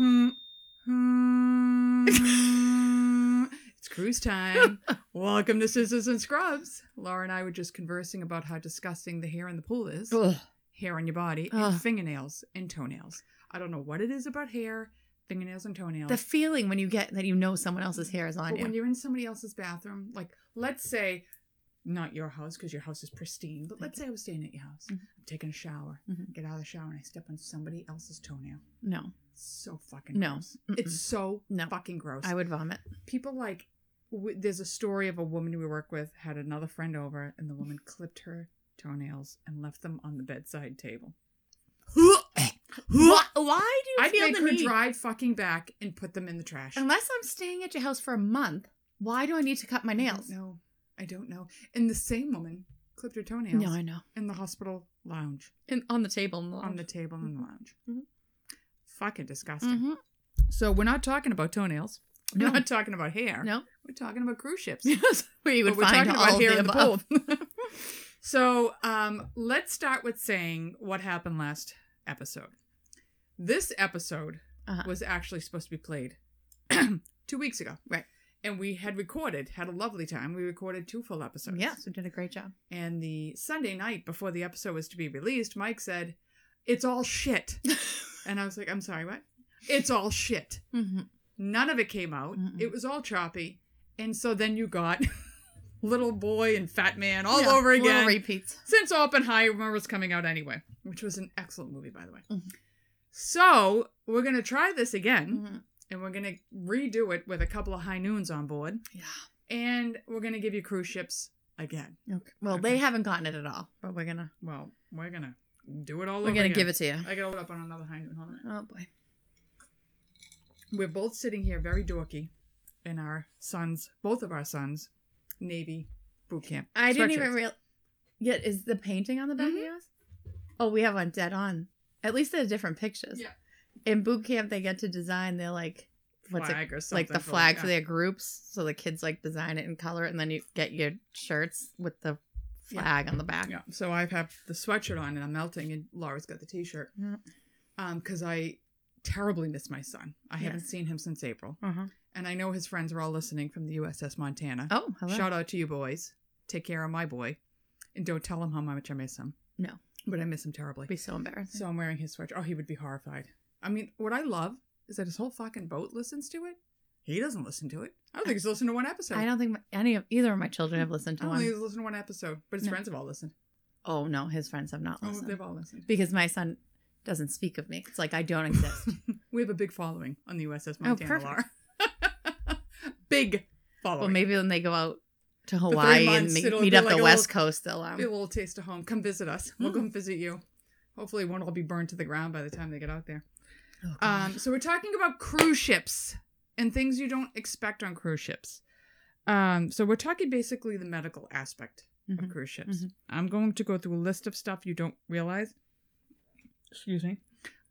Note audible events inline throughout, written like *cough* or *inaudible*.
Hmm. Hmm. it's cruise time. *laughs* Welcome to Scissors and Scrubs. Laura and I were just conversing about how disgusting the hair in the pool is. Ugh. Hair on your body, Ugh. and fingernails and toenails. I don't know what it is about hair, fingernails, and toenails. The feeling when you get that you know someone else's hair is on But you. when you're in somebody else's bathroom, like let's say, not your house because your house is pristine, but let's say I was staying at your house. Mhm. I'm taking a shower, Mhm. get out of the shower, and I step on somebody else's toenail. no, So fucking No. gross. Mm-mm. It's so No. fucking gross. I would vomit. People like, w- there's a story of a woman we work with had another friend over, and the woman clipped her toenails and left them on the bedside table. Why, why do you I'd feel make the her need? drive fucking back and put them in the trash. Unless I'm staying at your house for a month, why do I need to cut my nails? No, I don't know. And the same woman clipped her toenails No, I know. in the hospital lounge, In, on the table. In the on the table in the lounge. Mhm. Fucking disgusting. Mhm. So we're not talking about toenails. We're No. not talking about hair. No. We're talking about cruise ships. *laughs* Yes, where you would But we're find talking all about hair in the above. pool. *laughs* *laughs* so um, let's start with saying what happened last episode. This episode Uh-huh. was actually supposed to be played *clears throat* two weeks ago. Right. And we had recorded, had a lovely time. We recorded two full episodes. Yes, we did a great job. And the Sunday night before the episode was to be released, Mike said, It's all shit. And I was like, I'm sorry, what? It's all shit. hmm None of it came out. Mm-mm. It was all choppy. And so then you got *laughs* Little Boy and Fat Man all Yeah, over little again. repeats. Since Oppenheimer was coming out anyway, which was an excellent movie, by the way. Mhm. So we're going to try this again. Mhm. And we're going to redo it with a couple of high noons on board. Yeah. And we're going to give you cruise ships again. Okay. Well, Okay. they haven't gotten it at all, but we're gonna Well, we're going to do it all we're gonna again. give it to you. I got to up on another high noon. Hold on. Oh boy. We're both sitting here very dorky in our sons, both of our sons, Navy boot camp. I didn't even real. Yet is the painting on the back Mhm. of yours? Oh, we have one dead on. At least they're different pictures. Yeah. In boot camp, they get to design their like what's it flag or something. like the for- flag yeah. for their groups. So the kids like design it and color it, and then you get your shirts with the Yeah. flag on the back. Yeah. So I have the sweatshirt on and I'm melting, and Laura's got the t-shirt. Yeah. Um, because I terribly miss my son. I haven't seen him since April, Uh-huh. and I know his friends are all listening from the USS Montana. Oh, hello. Shout out to you boys. Take care of my boy, and don't tell him how much I miss him. No. But I miss him terribly. Be so embarrassing. So I'm wearing his sweatshirt. Oh, he would be horrified. I mean, what I love is that his whole fucking boat listens to it. He doesn't listen to it. I don't think he's listened to one episode. I don't think my- any of either of my children have listened I to don't one. think he's listened to one episode, but his No. friends have all listened. Oh no, his friends have not Oh, listened they've all listened. because my son doesn't speak of me. It's like I don't exist. *laughs* we have a big following on the USS Oh, Montana. perfect. Laura. *laughs* big following. well, maybe when they go out to Hawaii and months, meet, it'll meet be up like the a West Coast, they'll um, Be a little taste of home. Come visit us. We'll come *gasps* visit you. Hopefully, it won't all be burned to the ground by the time they get out there. oh, God. Um, so we're talking about cruise ships and things you don't expect on cruise ships. Um, so we're talking basically the medical aspect of Mhm. cruise ships. Mhm. I'm going to go through a list of stuff you don't realize. Excuse me.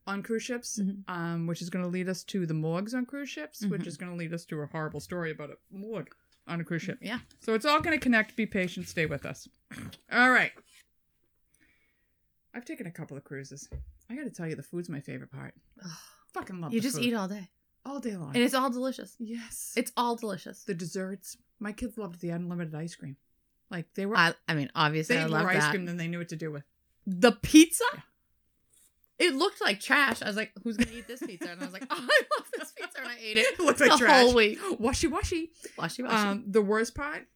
On cruise ships, Mhm. um, which is going to lead us to the morgues on cruise ships, which Mhm. is going to lead us to a horrible story about a morgue on a cruise ship. yeah. So it's all going to connect. Be patient. Stay with us. All right. I've taken a couple of cruises. I got to tell you, the food's my favorite part. Fucking love You just food. eat all day, all day long. and it's all delicious. yes. It's all delicious. the desserts. My kids loved the unlimited ice cream. Like they were. I, I mean, obviously, they I love more ice that. cream than they knew what to do with. The pizza. Yeah. It looked like trash. I was like, "Who's gonna eat this pizza?" And I was like, *laughs* "Oh, I love this pizza," and I ate it. *laughs* It looked like the trash. whole week. Washy washy. Washy washy. Um, the worst part.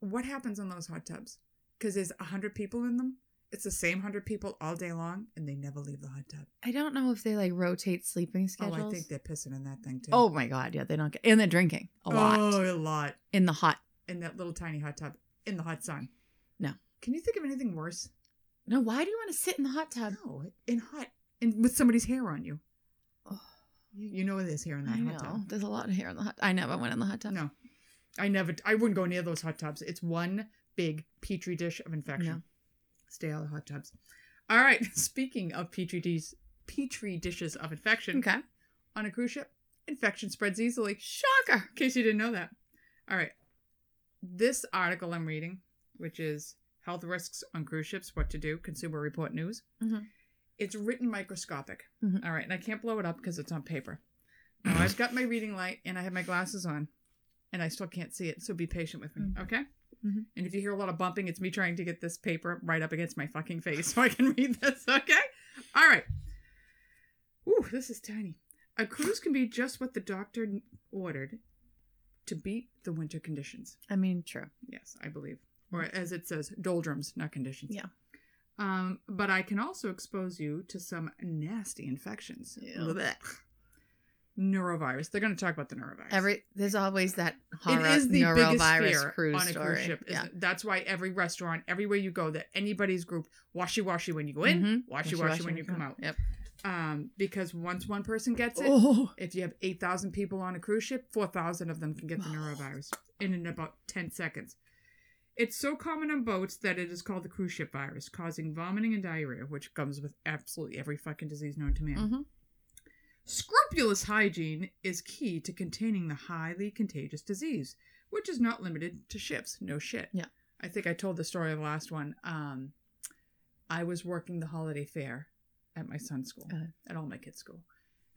What happens on those hot tubs? Because there's a hundred people in them. It's the same hundred people all day long, and they never leave the hot tub. I don't know if they like rotate sleeping schedules. Oh, I think they're pissing in that thing too. Oh my god, yeah, they don't get and they're drinking a lot Oh, a lot in the hot. in that little tiny hot tub in the hot sun. No. Can you think of anything worse? No, why do you want to sit in the hot tub? No, in hot and with somebody's hair on you. Oh, You, you know there's hair in that I hot know. tub. There's a lot of hair in the hot. I never went in the hot tub. No, I never. I wouldn't go near those hot tubs. It's one big petri dish of infection. No. Stay out of hot tubs. All right. *laughs* Speaking of petri dishes, petri dishes of infection Okay. on a cruise ship, infection spreads easily. Shocker. In case you didn't know that. All right. This article I'm reading, which is Health Risks on Cruise Ships, What to Do, Consumer Report News. Mm-hmm. It's written microscopic. Mm-hmm. All right. And I can't blow it up because it's on paper. Now I've got my reading light and I have my glasses on, and I still can't see it. So be patient with me, Mhm. okay? Mhm. And if you hear a lot of bumping, it's me trying to get this paper right up against my fucking face so I can *laughs* read this, okay? All right. Ooh, this is tiny. A cruise can be just what the doctor ordered to beat the winter conditions. I mean, true. Yes, I believe. Or as it says, doldrums, not conditions. Yeah. Um, but I can also expose you to some nasty infections. Ew. Neurovirus. They're going to talk about the neurovirus. Every there's always that horror it is the biggest neurovirus fear cruise on a story. cruise ship. yeah. That's why every restaurant, everywhere you go, that anybody's group, washy washy when you go in, Mhm. washy washy when you come out. Yep. Um, because once one person gets it, Oh. if you have 8,000 people on a cruise ship, 4,000 of them can get the *sighs* neurovirus in, in about 10 seconds. It's so common on boats that it is called the cruise ship virus, causing vomiting and diarrhea, which comes with absolutely every fucking disease known to man. hmm Scrupulous hygiene is key to containing the highly contagious disease, which is not limited to ships. No shit. Yeah. I think I told the story of the last one. Um, I was working the holiday fair at my son's school, Uh-huh. at all my kids' school,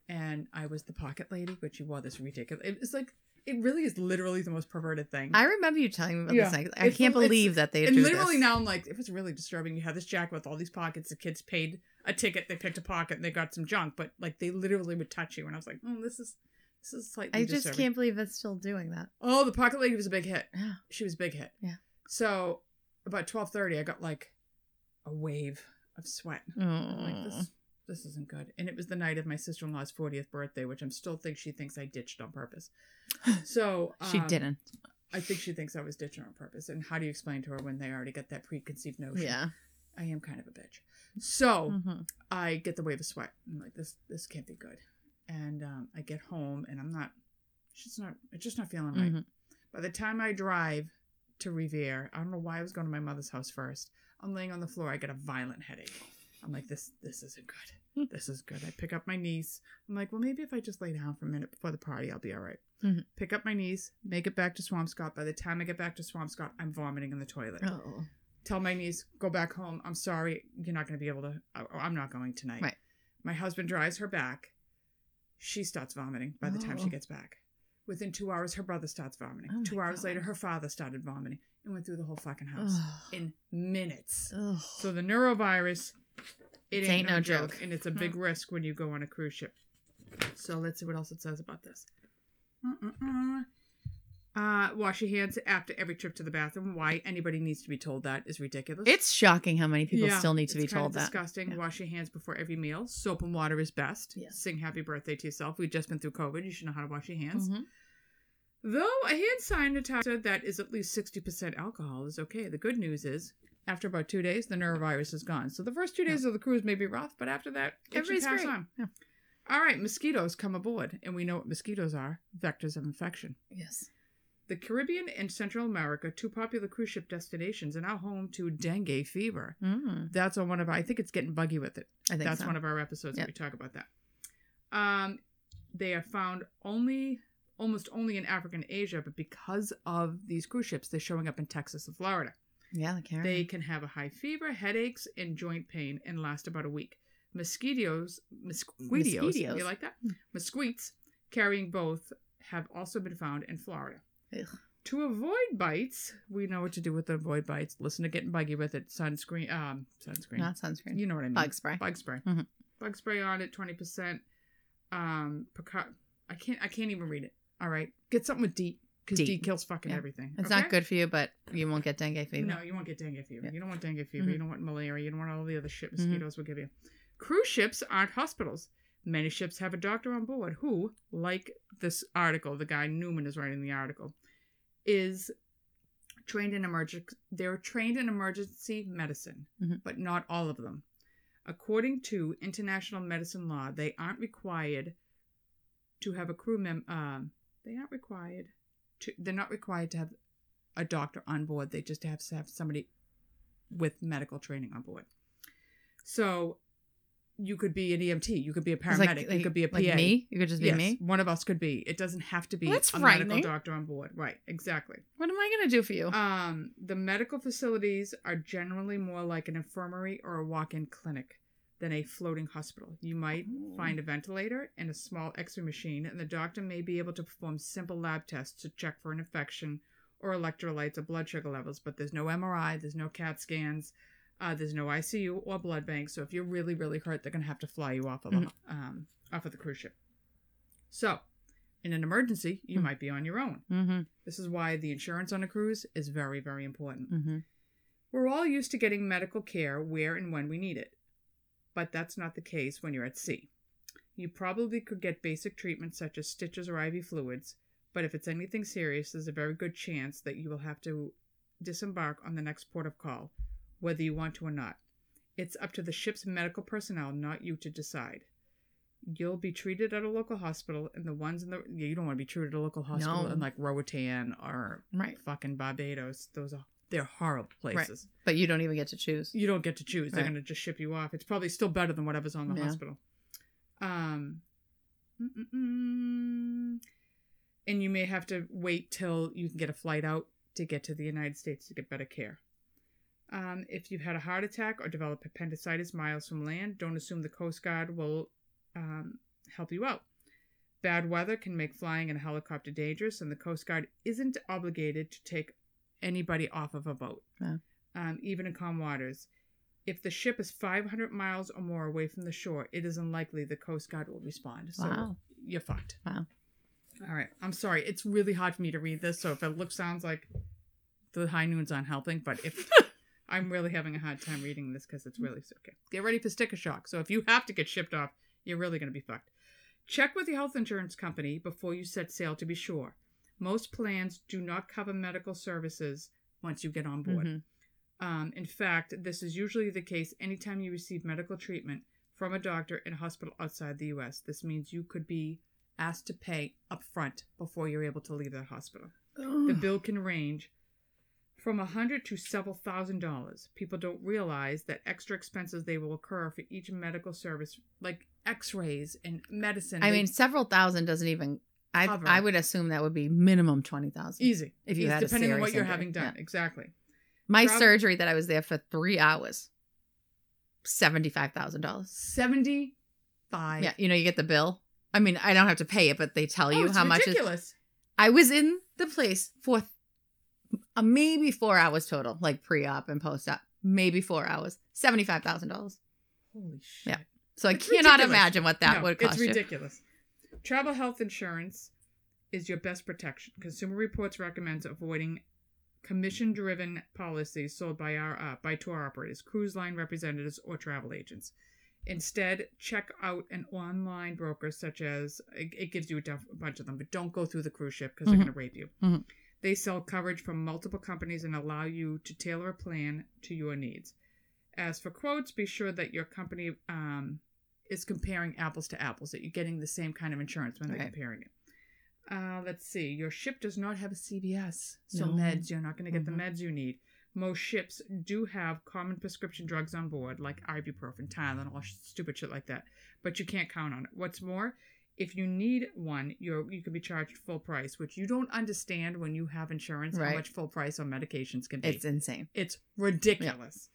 and I was the pocket lady, which you wore this ridiculous. It's like it really is literally the most perverted thing. I remember you telling me about Yeah. this. I can't believe that they and literally this. now I'm like, it was really disturbing. You have this jacket with all these pockets. The kids paid a ticket, they picked a pocket, and they got some junk. But like they literally would touch you, and I was like, oh, this is this is slightly. I just disturbing. can't believe it's still doing that. Oh, the pocket lady was a big hit. Yeah. She was a big hit. Yeah. So about twelve thirty, I got like a wave of sweat. Like this. This isn't good. And it was the night of my sister in law's 40th birthday, which I'm still think she thinks I ditched on purpose. *laughs* So she um, didn't. I think she thinks I was ditching on purpose. And how do you explain to her when they already got that preconceived notion? Yeah. I am kind of a bitch. So hmm I get the wave of sweat. I'm like, this this can't be good. And um, I get home and I'm not it's just not it's just not feeling right. Mhm. By the time I drive to Revere, I don't know why I was going to my mother's house first. I'm laying on the floor, I get a violent headache. I'm like, this this isn't good. *laughs* This is good. I pick up my niece. I'm like, well, maybe if I just lay down for a minute before the party, I'll be all right. Mhm. Pick up my niece, make it back to Swampscott. By the time I get back to Swampscott, I'm vomiting in the toilet Oh. Tell my niece go back home i'm sorry you're not going to be able to I- oh, i'm not going tonight Right. my husband drives her back she starts vomiting by the time she Oh. gets back within two hours her brother starts vomiting Oh my two hours God. later her father started vomiting and went through the whole fucking house Ugh. in minutes Ugh. so the neurovirus it ain't, no, joke. and it's a big risk when you go on a cruise ship so let's see what else it says about this Uh-uh-uh. Uh, wash your hands after every trip to the bathroom. Why anybody needs to be told that is ridiculous. It's shocking how many people Yeah, still need to be told that. Disgusting. Yeah. Wash your hands before every meal. Soap and water is best. Yes. Sing happy birthday to yourself. We've just been through COVID. You should know how to wash your hands. Mhm. Though a hand sanitizer that is at least 60% alcohol is okay. The good news is, after about two days, the neurovirus is gone. So the first two days of the cruise may be rough, but after that, it should Everybody's pass great. on. Yeah. All right, mosquitoes come aboard, and we know what mosquitoes are vectors of infection. Yes. The Caribbean and Central America, two popular cruise ship destinations, are now home to dengue fever. Mm, That's on one of our, I think it's getting buggy with it. I think That's so. one of our episodes Yep. we talk about that. Um, they are found only, almost only in Africa and Asia, but because of these cruise ships, they're showing up in Texas and Florida. yeah, the Karen. They can have a high fever, headaches, and joint pain, and last about a week. Mosquitoes, mosquitoes, Mosquitoes. you like that? Hmm. Mosquitoes carrying both have also been found in Florida. Ugh. To avoid bites, we know what to do with the avoid bites. Listen to getting buggy with it. Sunscreen, um, sunscreen. Not sunscreen. You know what I mean. Bug spray. Bug spray. Mhm. Bug spray on it, twenty percent. Um, peca- I can't. I can't even read it. All right, get something with DEET because D. DEET kills fucking Yeah. everything. It's okay? not good for you, but you won't get dengue fever. No, you won't get dengue fever. Yeah. You don't want dengue fever. Mhm. You don't want malaria. You don't want all the other shit Mhm. mosquitoes will give you. Cruise ships aren't hospitals. Many ships have a doctor on board who, like this article, the guy Newman is writing the article, is trained in emergency. They're trained in emergency medicine, Mhm. but not all of them. According to international medicine law, they aren't required to have a crew mem. Um, they aren't required to. They're not required to have a doctor on board. They just have to have somebody with medical training on board. So you could be an EMT, you could be a paramedic, like, you could be a PA. like me. You could just be yes, me. one of us could be. It doesn't have to be Well, that's a medical doctor on board. Right, exactly. What am I gonna do for you? Um, the medical facilities are generally more like an infirmary or a walk-in clinic, than a floating hospital. You might find a ventilator and a small x ray machine, and the doctor may be able to perform simple lab tests to check for an infection or electrolytes or blood sugar levels, but there's no MRI, there's no CAT scans, uh, there's no ICU or blood bank. So if you're really, really hurt, they're going to have to fly you off of, the, Mhm. um, off of the cruise ship. So, in an emergency, you Mm. might be on your own. Mm-hmm. This is why the insurance on a cruise is very, very important. Mm-hmm. We're all used to getting medical care where and when we need it, but that's not the case when you're at sea. You probably could get basic treatments such as stitches or IV fluids, but if it's anything serious, there's a very good chance that you will have to disembark on the next port of call, whether you want to or not. It's up to the ship's medical personnel, not you, to decide. You'll be treated at a local hospital, and the ones in the you don't want to be treated at a local hospital No. in like Roatan or Right. fucking Barbados. Those are they're horrible places. But you don't even get to choose. You don't get to choose. They're Right. going to just ship you off. It's probably still better than whatever's on the Yeah. hospital. Um, mm-mm-mm. and you may have to wait till you can get a flight out to get to the United States to get better care. Um, if you've had a heart attack or developed appendicitis miles from land, don't assume the Coast Guard will um, help you out. Bad weather can make flying in a helicopter dangerous, and the Coast Guard isn't obligated to take anybody off of a boat, um, even in calm waters. If the ship is 500 miles or more away from the shore, it is unlikely the Coast Guard will respond. So Wow. you're fucked. Wow. All right. I'm sorry. It's really hard for me to read this, so if it looks sounds like the high noons aren't helping, but if *laughs* I'm really having a hard time reading this because it's really okay. Get ready for sticker shock. So if you have to get shipped off, you're really going to be fucked. Check with your health insurance company before you set sail to be sure. Most plans do not cover medical services once you get on board. Mhm. Um, in fact, this is usually the case anytime you receive medical treatment from a doctor in a hospital outside the U.S. This means you could be asked to pay up front before you're able to leave the hospital. The bill can range from a hundred to several thousand dollars. People don't realize that extra expenses they will occur for each medical service, like X-rays and medicine. I they- mean, several thousand doesn't even. I Cover. I would assume that would be minimum twenty thousand. easy if you Easy, had a depending on what you're injury, having done. yeah. Exactly. My surgery that I was there for three hours, seventy five thousand dollars. Seventy-five. Yeah, you know, you get the bill. I mean, I don't have to pay it, but they tell Oh, you how much. Is, ridiculous. I was in the place for maybe four hours total, like pre op and post op. Maybe four hours, seventy five thousand dollars. Holy shit. Yeah. So I cannot ridiculous. imagine what that No, would cost It's you. ridiculous. Travel health insurance is your best protection. Consumer Reports recommends avoiding commission-driven policies sold by our uh, by tour operators, cruise line representatives, or travel agents. Instead, check out an online broker such as it, it gives you a, def- a bunch of them, but don't go through the cruise ship because Mhm. they're going to rape you. Mhm. They sell coverage from multiple companies and allow you to tailor a plan to your needs. As for quotes, be sure that your company um, is comparing apples to apples, that you're getting the same kind of insurance when they're Right. comparing it. Uh, let's see. Your ship does not have a CVS, so No. meds. You're not going to get Mhm. the meds you need. Most ships do have common prescription drugs on board, like ibuprofen, Tylenol, stupid shit like that. But you can't count on it. What's more, if you need one, you're you can be charged full price, which you don't understand when you have insurance how much full price on medications can be. It's insane. It's ridiculous.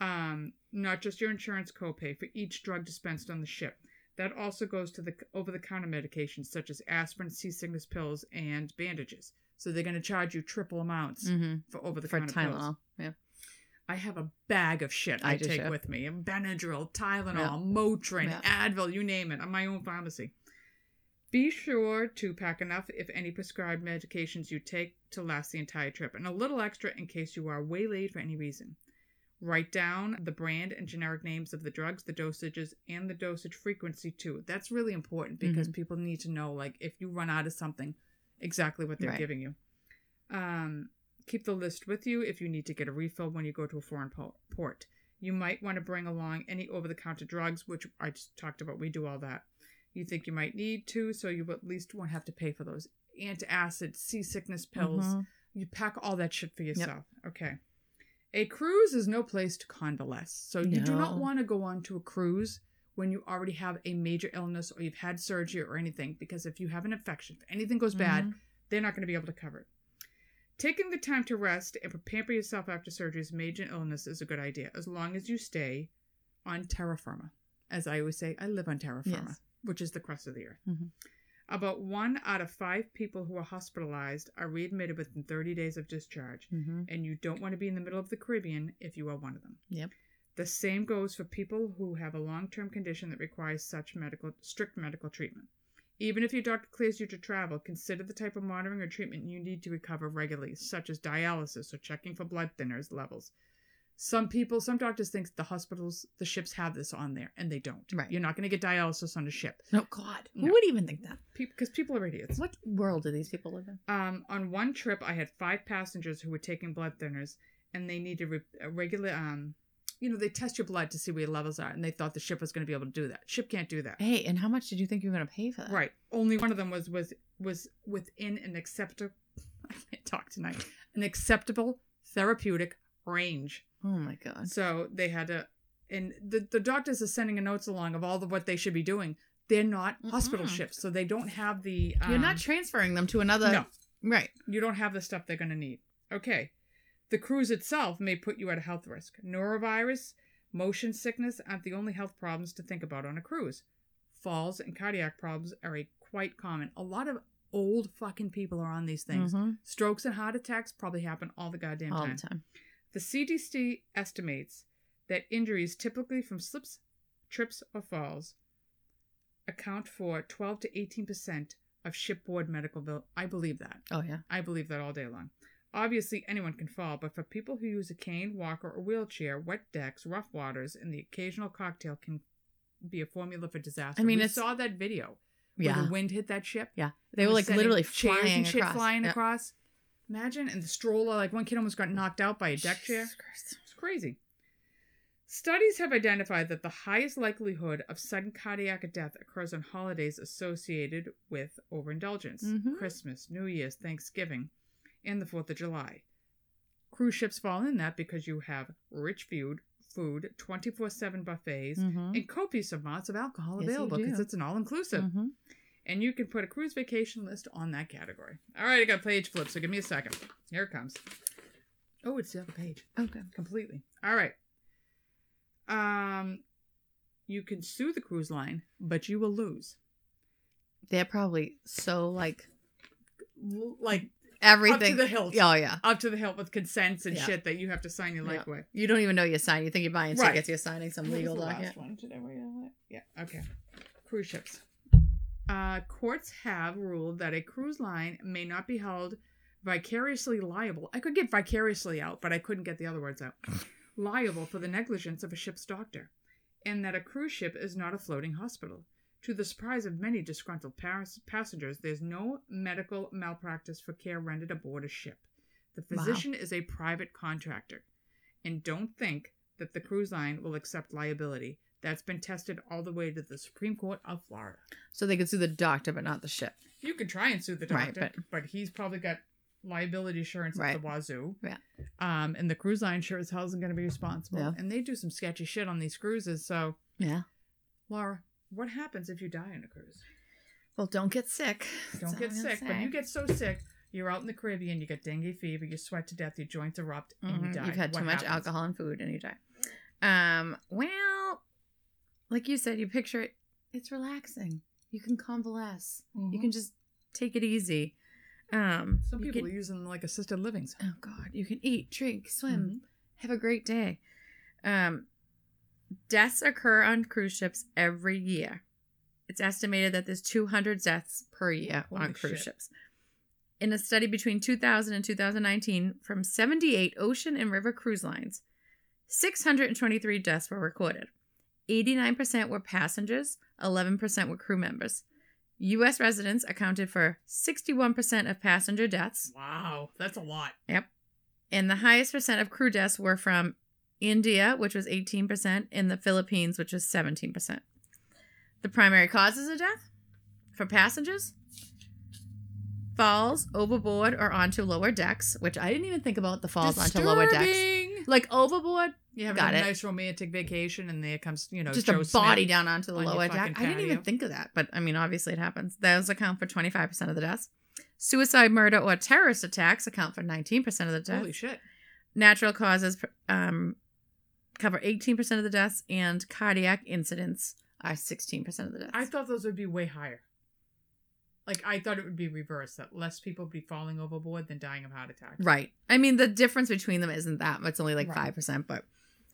Um, not just your insurance copay for each drug dispensed on the ship. That also goes to the over-the-counter medications such as aspirin, seasickness pills, and bandages. So they're going to charge you triple amounts hmm for For over-the-counter pills. Tylenol. Yeah. I have a bag of shit I, I take with me: Benadryl, Tylenol, Yeah. Motrin, Yeah. Advil, you name it. I'm my own pharmacy. Be sure to pack enough if any prescribed medications you take to last the entire trip, and a little extra in case you are waylaid for any reason. Write down the brand and generic names of the drugs, the dosages, and the dosage frequency too. That's really important because Mm-hmm. people need to know, like, if you run out of something, exactly what they're Right. giving you. Um, keep the list with you if you need to get a refill when you go to a foreign po- port. You might want to bring along any over the counter drugs, which I just talked about. We do all that. You think you might need to, so you at least won't have to pay for those antacids, seasickness pills. Mhm. You pack all that shit for yourself. Okay. A cruise is no place to convalesce. So you do not want to go on to a cruise when you already have a major illness or you've had surgery or anything, because if you have an infection, if anything goes bad, Mhm. they're not going to be able to cover it. Taking the time to rest and prepare yourself after surgery's major illness is a good idea, as long as you stay on terra firma. As I always say, I live on terra firma, Yes. Which is the crust of the earth. Mhm. About one out of five people who are hospitalized are readmitted within 30 days of discharge, Mm-hmm. and you don't want to be in the middle of the Caribbean if you are one of them. Yep. The same goes for people who have a long-term condition that requires such medical strict medical treatment. Even if your doctor clears you to travel, consider the type of monitoring or treatment you need to recover regularly, such as dialysis or checking for blood thinners levels. Some people, some doctors think the hospitals, the ships have this on there, and they don't. Right. You're not going to get dialysis on a ship No, God. Who No. would even think that? because people are idiots. What world do these people live in? Um, on one trip, I had five passengers who were taking blood thinners, and they needed re- a regular, um, you know, they test your blood to see where your levels are, and they thought the ship was going to be able to do that. Ship can't do that. Hey, and how much did you think you were going to pay for that? Right. Only one of them was was was within an acceptable. *laughs* I can't talk tonight. An acceptable therapeutic range. Oh my God. So they had to, and the the doctors are sending a notes along of all of what they should be doing. They're not hospital Mm-mm. ships, so they don't have the. You're um, not transferring them to another. No. Right. you don't have the stuff they're going to need. Okay. The cruise itself may put you at a health risk. Norovirus, motion sickness aren't the only health problems to think about on a cruise. Falls and cardiac problems are a quite common. A lot of old fucking people are on these things. Mhm. Strokes and heart attacks probably happen all the goddamn All time. the time. The CDC estimates that injuries typically from slips, trips, or falls account for 12 to 18% of shipboard medical bill. I believe that. Oh yeah. I believe that all day long. Obviously, anyone can fall, but for people who use a cane, walker, or wheelchair, wet decks, rough waters, and the occasional cocktail can be a formula for disaster. I mean, we it's- saw that video where Yeah. the wind hit that ship. Yeah. They were like literally chairs flying and shit across. flying Yeah. across. Imagine, and the stroller, like one kid almost got knocked out by a deck chair. It's crazy. Studies have identified that the highest likelihood of sudden cardiac death occurs on holidays associated with overindulgence Mhm. Christmas, New Year's, Thanksgiving, and the 4th of July. Cruise ships fall in that because you have rich food, food, 24 7 buffets, Mhm. and copious amounts of alcohol Yes, available because it's an all inclusive. Mhm. And you can put a cruise vacation list on that category. All right, I got page flip, so give me a second. Here it comes. Oh, it's the other page Okay. completely. All right. Um, you can sue the cruise line, but you will lose. They're probably so like Like everything. up to the hilt, Oh yeah. up to the hilt with consents and Yeah. shit that you have to sign your life Yeah. away. You don't even know you're signing. You think you're buying Right. tickets. You're signing some What legal document. one? Did I write all that? Yeah. Okay. Cruise ships. Uh, courts have ruled that a cruise line may not be held vicariously liable. I could get vicariously out, but I couldn't get the other words out. *laughs* liable for the negligence of a ship's doctor, and that a cruise ship is not a floating hospital. To the surprise of many disgruntled pas- passengers, there's no medical malpractice for care rendered aboard a ship. The Wow. physician is a private contractor. And don't think that the cruise line will accept liability. That's been tested all the way to the Supreme Court of Florida. So they could sue the doctor, but not the ship. You could try and sue the Right, doctor, but, he's probably got liability insurance Right. at the wazoo. Yeah. Um, and the cruise line sure as hell isn't going to be responsible. Yeah. And they do some sketchy shit on these cruises. So, Yeah. Laura, what happens if you die on a cruise? Well, don't get sick. Don't get sick. But you get so sick, you're out in the Caribbean, you get dengue fever, you sweat to death, your joints erupt, and you Mhm. die. You've had What too much happens? alcohol and food, and you die. Um. Well, like you said, you picture it. It's relaxing. You can convalesce. You Mhm. can just take it easy. Um. Some people can- are using like assisted livings. Oh God! You can eat, drink, swim, Mhm. have a great day. Um, deaths occur on cruise ships every year. It's estimated that there's 200 deaths per year Holy on cruise shit. ships. In a study between 2000 and 2019 from 78 ocean and river cruise lines, 623 deaths were recorded. 89% were passengers, 11% were crew members. U.S. residents accounted for 61% of passenger deaths, Wow, that's a lot. Yep. And the highest percent of crew deaths were from India, which was 18%, and the Philippines, which was 17%. The primary causes of death for passengers falls overboard or onto lower decks, which I didn't even think about the falls onto lower decks. Disturbing. Like overboard, You have Got a it. nice romantic vacation, and there comes, you know, just Joe a body Smith. down onto the on your lower deck. fucking I didn't even patio. think of that, but I mean, obviously it happens. Those account for 25% of the deaths. Suicide, murder, or terrorist attacks account for 19% of the deaths. Holy shit! natural causes um, cover 18% of the deaths, and cardiac incidents are 16% of the deaths. I thought those would be way higher. Like I thought it would be reversed, that less people would be falling overboard than dying of heart attacks. right. I mean, the difference between them isn't that much. It's only like Right. 5%, but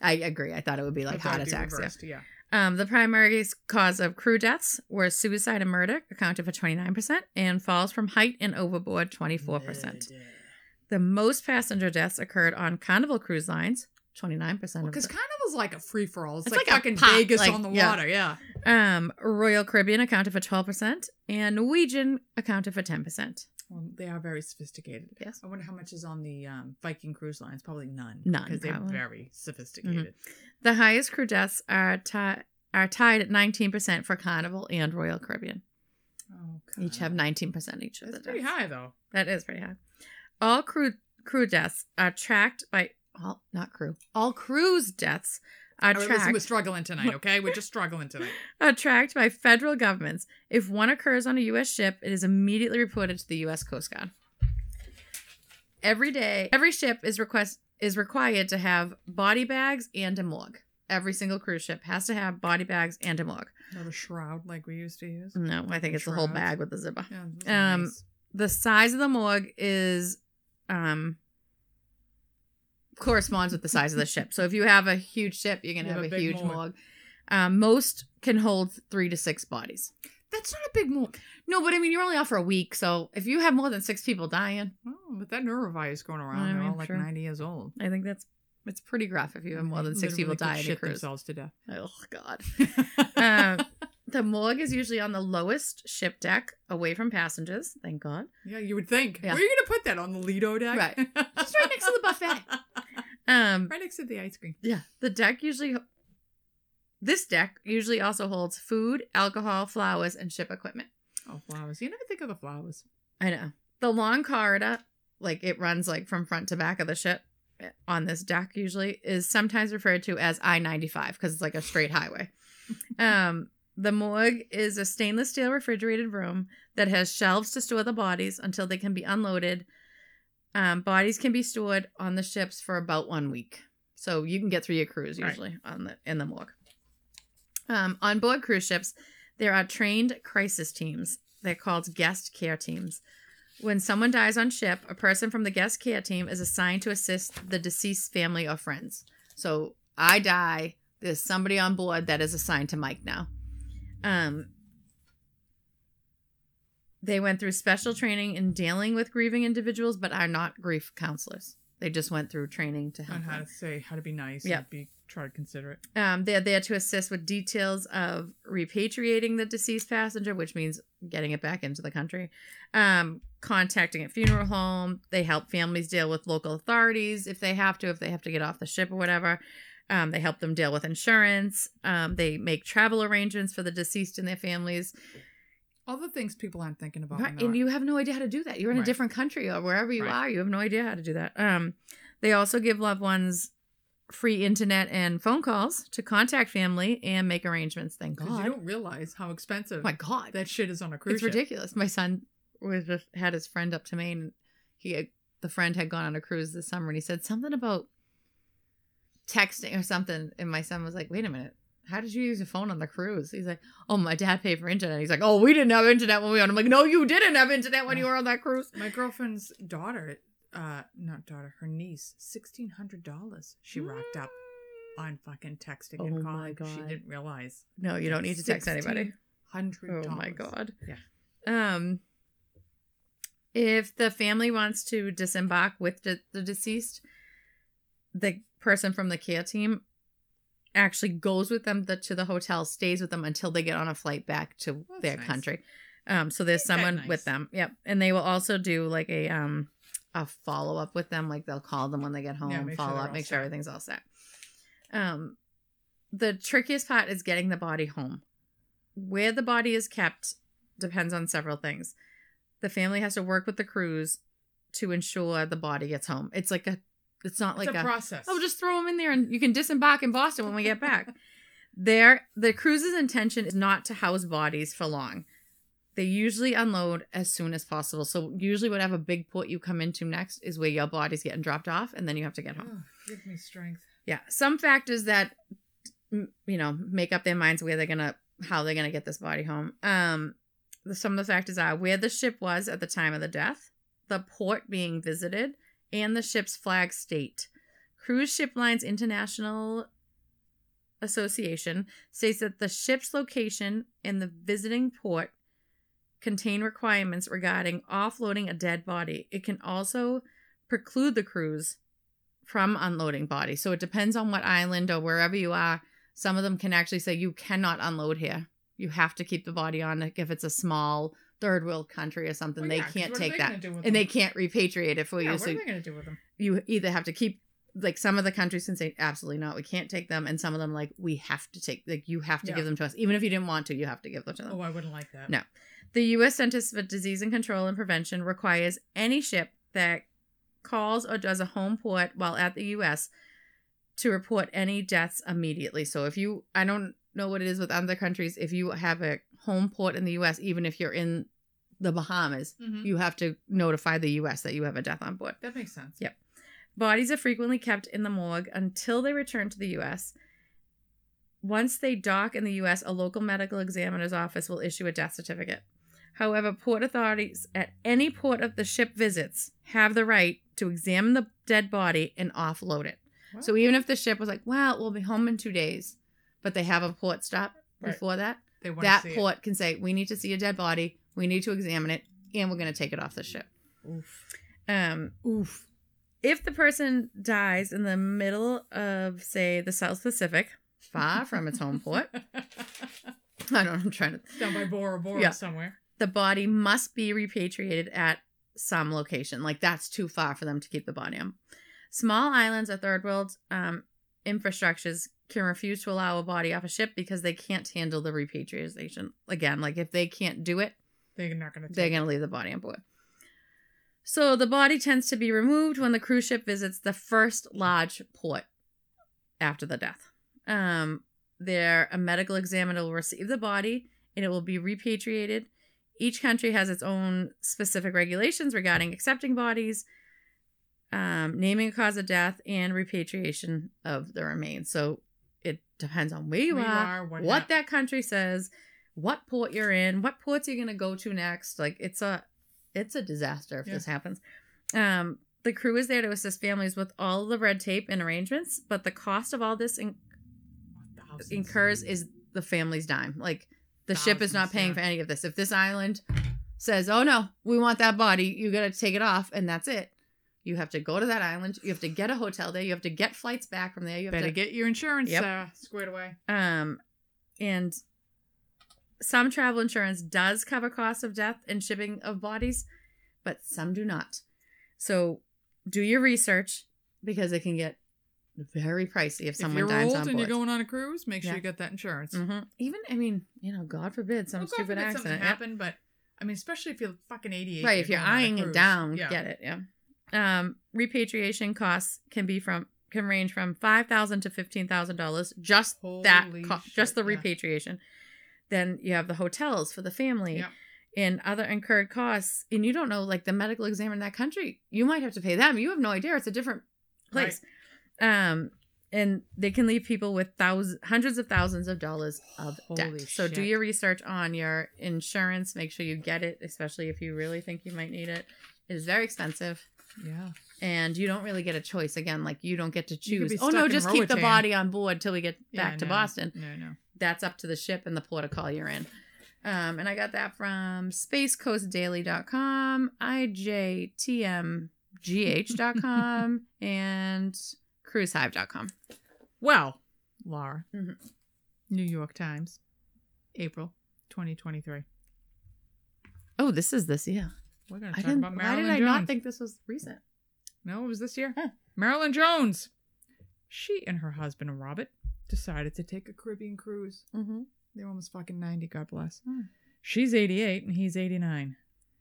I agree. I thought it would be like heart attacks. Yeah. reversed, yeah. Um, the primary cause of crew deaths were suicide and murder, accounted for 29%, and falls from height and overboard, 24%. The most passenger deaths occurred on Carnival cruise lines, 29% Because the- Carnival's like a free for all. It's, It's like, like fucking pop, Vegas like, on the yeah. water. Yeah. um, Royal Caribbean accounted for 12%, and Norwegian accounted for 10%. Well, they are very sophisticated. Yes. I wonder how much is on the um, Viking cruise lines. Probably none. None, Because they're probably. very sophisticated. The highest crew deaths are, ti- are tied at 19% for Carnival and Royal Caribbean. Oh, Each have 19% each of That's the pretty deaths. high, though. That is pretty high. All crew crew deaths are tracked by all not crew. All cruise deaths are All right, listen, tracked we're struggling tonight, *laughs* okay? We're just struggling tonight. are tracked by federal governments. If one occurs on a U.S. ship, it is immediately reported to the U.S. Coast Guard. Every day, every ship is request is required to have body bags and a morgue. Every single cruise ship has to have body bags and a morgue. Not a shroud like we used to use. No, I think it's the whole bag with the zipper. Yeah, Um, nice. the size of the morgue is um corresponds with the size of the ship. So if you have a huge ship, you're gonna You have, have a, huge morgue. morgue. Um, most can hold three to six bodies. That's not a big morgue. No, but I mean you're only out for a week, so if you have more than six people dying, Oh, but that neurovirus going around, I they're all mean, like sure. 90 years old. I think that's it's pretty gruff if you have more than six people die could in a shit cruise. themselves to death. Oh god. *laughs* Um, the morgue is usually on the lowest ship deck, away from passengers. Thank God. yeah, you would think. Yeah. Where are you going to put that? On the Lido deck? Right. Just right next to the buffet. *laughs* Um, right next to the ice cream. Yeah, the deck usually. This deck usually also holds food, alcohol, flowers, and ship equipment. Oh, flowers. You never think of the flowers. I know. The long corridor, like it runs like from front to back of the ship eh, on this deck usually, is sometimes referred to as I 95 because it's like a straight highway. *laughs* um, the morgue is a stainless steel refrigerated room that has shelves to store the bodies until they can be unloaded. Um, bodies can be stored on the ships for about one week, so you can get through your cruise Right. usually on the in the morgue. Um, on board cruise ships, there are trained crisis teams. They're called guest care teams. When someone dies on ship, a person from the guest care team is assigned to assist the deceased family or friends. So I die, there's somebody on board that is assigned to Mike now. Um, they went through special training in dealing with grieving individuals, but are not grief counselors. They just went through training to help. On how them. to say, how to be nice. Yeah. And be, try to considerate. Um, they're there to assist with details of repatriating the deceased passenger, which means getting it back into the country. Um, contacting a funeral home. They help families deal with local authorities if they have to, if they have to get off the ship or whatever. Um, they help them deal with insurance. Um, they make travel arrangements for the deceased and their families. All the things people aren't thinking about. Right, and you have no idea how to do that. You're in a different country or wherever you Right. are. You have no idea how to do that. Um, they also give loved ones free internet and phone calls to contact family and make arrangements. Thank God. you don't realize how expensive my God, that shit is on a cruise it's ship. ridiculous. My son was just had his friend up to Maine. He had, the friend had gone on a cruise this summer, and he said something about texting or something. And my son was like, "Wait a minute." How did you use a phone on the cruise? He's like, Oh, my dad paid for internet. He's like, Oh, we didn't have internet when we were on. I'm like, No, you didn't have internet when you were on that cruise. My girlfriend's daughter, uh, not daughter, her niece, sixteen hundred dollars she racked up on fucking texting Oh and my calling. She didn't realize. No, you don't need to text anybody. Hundred. Oh my god. Yeah. Um if the family wants to disembark with the, the deceased, the person from the care team actually goes with them the, to the hotel, stays with them until they get on a flight back to That's their nice. country. Um so there's someone nice? with them. Yep. And they will also do like a um a follow up with them like they'll call them when they get home, sure follow they're up, make sure set. everything's all set. Um the trickiest part is getting the body home. Where the body is kept depends on several things. The family has to work with the crews to ensure the body gets home. It's like a, it's not It's like a a, process. oh, just throw them in there and you can disembark in Boston when we get back. *laughs* there, the cruise's intention is not to house bodies for long. They usually unload as soon as possible. So usually, whatever big port you come into next is where your body's getting dropped off, and then you have to get home. Oh, give me strength. Yeah, some factors that you know make up their minds where they're gonna how they're gonna get this body home. Um, the, some of the factors are where the ship was at the time of the death, the port being visited, and the ship's flag state. Cruise Ship Lines International Association states that the ship's location and the visiting port contain requirements regarding offloading a dead body. It can also preclude the cruise from unloading bodies. So it depends on what island or wherever you are. Some of them can actually say you cannot unload here. You have to keep the body on if it's a small third world country or something. Well, they can't take they that. gonna do with And they can't repatriate it for Yeah, you. what So are they going to do with them? you either have to keep like some of the countries can say absolutely not we can't take them and some of them like we have to take like you have to Yeah. give them to us even if you didn't want to you have to give them to them Oh, I wouldn't like that. No. the u.s centers for disease and control and prevention requires any ship that calls or does a home port while at the u.s to report any deaths immediately so if you i don't know what it is with other countries if you have a home port in the us even if you're in the bahamas Mhm. you have to notify the us that you have a death on board That makes sense. Yep. Bodies are frequently kept in the morgue until they return to the U.S. Once they dock in the U.S., a local medical examiner's office will issue a death certificate. However, port authorities at any port of the ship visits have the right to examine the dead body and offload it. So even if the ship was like, well, we'll be home in two days, but they have a port stop Right. before that, they wanna that see it. port can say, we need to see a dead body, we need to examine it, and we're going to take it off the ship. Oof. Um, Oof. if the person dies in the middle of, say, the South Pacific, far from its home port, *laughs* I don't know, I'm trying to, Down by Bora Bora Yeah. somewhere. the body must be repatriated at some location. Like that's too far for them to keep the body on. Small islands or third world um, infrastructures can refuse to allow a body off a ship because they can't handle the repatriation. Again, like if they can't do it, They're not going to they're going to leave the body on board. So the body tends to be removed when the cruise ship visits the first large port after the death. Um, there, a medical examiner will receive the body and it will be repatriated. Each country has its own specific regulations regarding accepting bodies, um, naming a cause of death, and repatriation of the remains. So it depends on where you Where you are, are, what what that country says, what port you're in, what ports you're gonna go to next. Like it's a it's a disaster if Yeah. this happens. Um, the crew is there to assist families with all the red tape and arrangements, but the cost of all this in- incurs is the family's dime. Like the ship is not paying yeah. for any of this. If this island says, "Oh no, we want that body," you got to take it off, and that's it. You have to go to that island. You have to get a hotel there. You have to get flights back from there. You have Better to get your insurance Yep. uh, squared away. um, and some travel insurance does cover costs of death and shipping of bodies, but some do not. So do your research because it can get very pricey if someone If you're dies old on and you're going on a cruise, make sure Yeah. you get that insurance. hmm Even, I mean, you know, God forbid some Well, God stupid forbid accident. something Yeah. happen, but I mean, especially if you're fucking 88. Right, if you're eyeing it down, yeah. get it. Yeah. Um, repatriation costs can be from can range from five thousand to fifteen thousand dollars. Just that, Holy co- shit, just the yeah. repatriation. Then you have the hotels for the family Yep. and other incurred costs, and you don't know like the medical examiner in that country. You might have to pay them. You have no idea. It's a different place. Um, and they can leave people with thousands, hundreds of thousands of dollars of Holy debt. So do your research on your insurance. Make sure you get it, especially if you really think you might need it. It is very expensive, Yeah. and you don't really get a choice. Again, like you don't get to choose. Oh no, just keep the body on board till we get Yeah, back to no. Boston. No, no. That's up to the ship and the port of call you're in. Um, and I got that from spacecoastdaily.com, ijtmgh.com, *laughs* and cruisehive.com. Well, Laura, Mhm. New York Times, April 2023. Oh, this is this year. We're going to talk about Why Marilyn did I Jones. not think this was recent? No, it was this year. Huh. Marilyn Jones. She and her husband Robert decided to take a Caribbean cruise. Mm-hmm. They're almost fucking 90, God bless. Hmm. She's 88 and he's 89.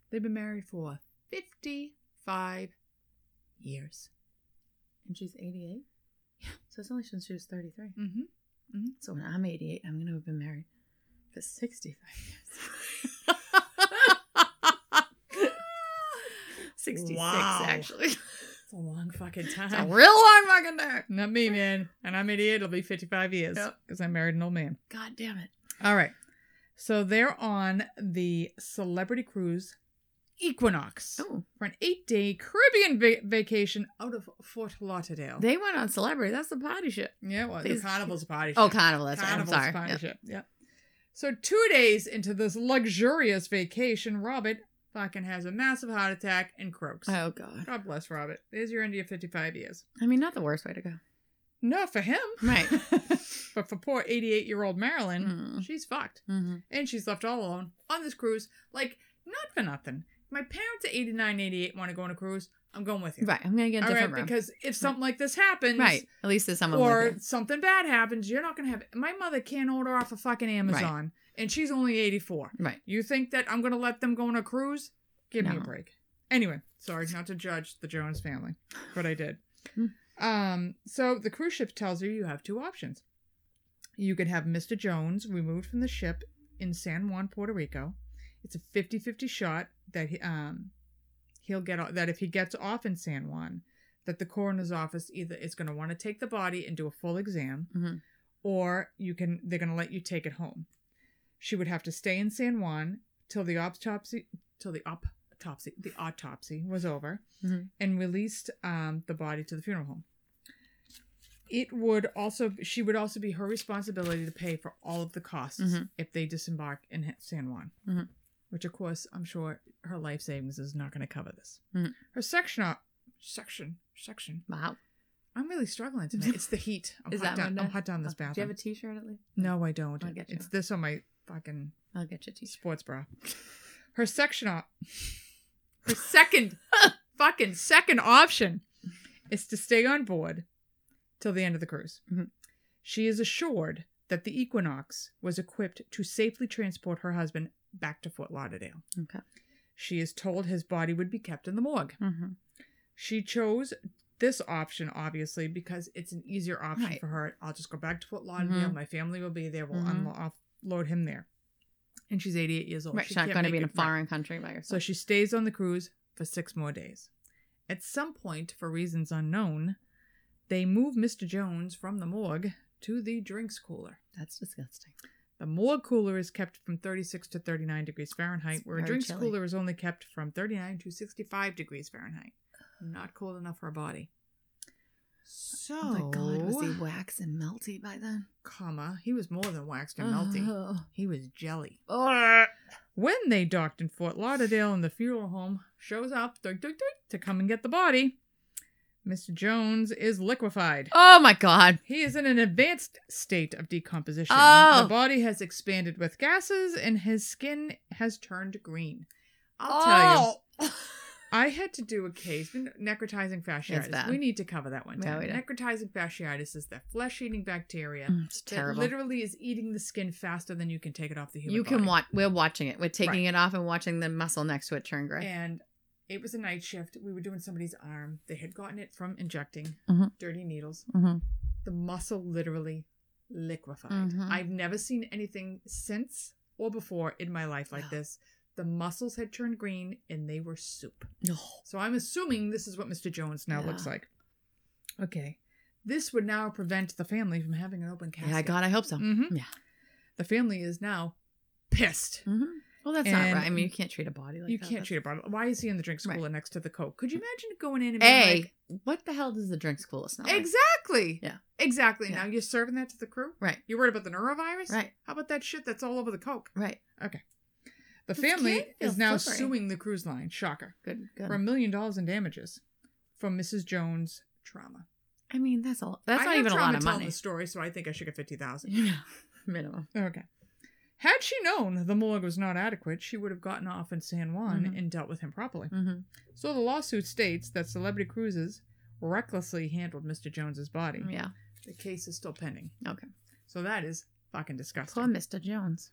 They've been married for 55 years. And she's 88. Yeah. So it's only since she was 33. Mm-hmm. So when I'm 88, I'm gonna have been married for 65 years. *laughs* 66 Wow. actually. *laughs* It's a long fucking It's a time. real long fucking time. Not me, man. And I'm 88. It'll be 55 years Yep. because I married an old man. God damn it. All right. So they're on the celebrity cruise Equinox Oh, for an eight day Caribbean va- vacation out of Fort Lauderdale. they went on celebrity. That's the party ship. yeah, well, These- the carnival's a party. Ship. Oh, carnival. That's right. I'm Carnival's a sorry. party Yep. ship. Yep. So two days into this luxurious vacation, Robert fucking has a massive heart attack and croaks. Oh god. God bless Robert. There's your end of 55 years. I mean, not the worst way to go. No, for him. Right. *laughs* but for poor 88 year old Marilyn, Mm. she's fucked. Mm-hmm. And she's left all alone on this cruise. Like, not for nothing. My parents at 89, 88 want to go on a cruise. I'm going with you. Right. I'm gonna get a All right, different room. because if something like this happens, Right. At least there's someone or something bad happens, you're not gonna have. My mother can't order off of fucking Amazon, and she's only 84. Right. You think that I'm gonna let them go on a cruise? Give me a break. Anyway, sorry not to judge the Jones family, but I did. *laughs* Hmm. um, so the cruise ship tells you you have two options. You could have Mr. Jones removed from the ship in San Juan, Puerto Rico. It's a 50-50 shot that he, um he'll get that if he gets off in San Juan, that the coroner's office either is going to want to take the body and do a full exam, Mhm. or you can they're going to let you take it home. She would have to stay in San Juan till the autopsy till the autopsy the autopsy was over Mhm. and released um, the body to the funeral home. It would also she would also be her responsibility to pay for all of the costs Mhm. if they disembark in San Juan, Mhm. which of course I'm sure her life savings is not going to cover this. Mhm. Her section op- section section. Wow. I'm really struggling tonight. *laughs* It's the heat. I'm Is hot that down. I'm hot down this bathroom. Do you have a T-shirt at least? No, I don't. I'll get you. It's this on my fucking I'll get you a T-shirt. sports bra. Her section op. *laughs* Her second *laughs* fucking second option is to stay on board till the end of the cruise. Mhm. She is assured that the Equinox was equipped to safely transport her husband back to Fort Lauderdale. Okay. She is told his body would be kept in the morgue. Mm-hmm. She chose this option, obviously, because it's an easier option Right. for her. I'll just go back to Fort Lauderdale. Mhm. My family will be there. We'll Mhm. unlo- offload him there. And she's 88 years old. Right. She's not going to be in a it- right. foreign country by herself. So she stays on the cruise for six more days. At some point, for reasons unknown, they move Mr. Jones from the morgue to the drinks cooler. That's disgusting. The morgue cooler is kept from 36 to 39 degrees Fahrenheit, It's where a drinks chilly. cooler is only kept from 39 to 65 degrees Fahrenheit. Not cold enough for a body. So, Oh my god, was he wax and melty by then? comma, he was more than waxed and melty. Oh. He was jelly. Oh. When they docked in Fort Lauderdale and the funeral home shows up doink, doink, doink, to come and get the body, Mr. Jones is liquefied. Oh my god. He is in an advanced state of decomposition. Oh. The body has expanded with gases and his skin has turned green. I'll tell you, oh. *laughs* I had to do a case necrotizing fasciitis. We need to cover that one. Time. Necrotizing fasciitis is the flesh-eating bacteria Mm, It's that terrible. literally is eating the skin faster than you can take it off the human You can body. watch. We're watching it. We're taking Right. it off and watching the muscle next to it turn gray. And it was a night shift. We were doing somebody's arm. They had gotten it from injecting Mhm. dirty needles. mm-hmm. The muscle literally liquefied. Mhm. I've never seen anything since or before in my life like this. The muscles had turned green and they were soup. No. So I'm assuming this is what Mr. Jones now Yeah. looks like. Okay. This would now prevent the family from having an open casket. Yeah, God, I hope so. Mhm. Yeah. The family is now pissed. hmm Well, that's not right. I mean, you can't treat a body like you that. can't That's- treat a body. Why is he in the drinks Right. cooler next to the Coke? Could you imagine going in and being A. like, what the hell does the drinks cooler smell like? Exactly. Yeah. Exactly. Yeah. Now you're serving that to the crew? Right. You're worried about the norovirus? Right. How about that shit that's all over the Coke? Right. The This family is now slippery. suing the cruise line, shocker, Good. Good. for a million dollars in damages from Mrs. Jones' trauma. I mean, that's all. That's I not even a lot of money. the story, so I think I should get fifty thousand. Yeah. *laughs* Minimum. Okay. Had she known the morgue was not adequate, she would have gotten off in San Juan Mhm. and dealt with him properly. Mm-hmm. So the lawsuit states that Celebrity Cruises recklessly handled Mr. Jones's body. Yeah. The case is still pending. Okay. So that is fucking disgusting. Poor Mr. Jones.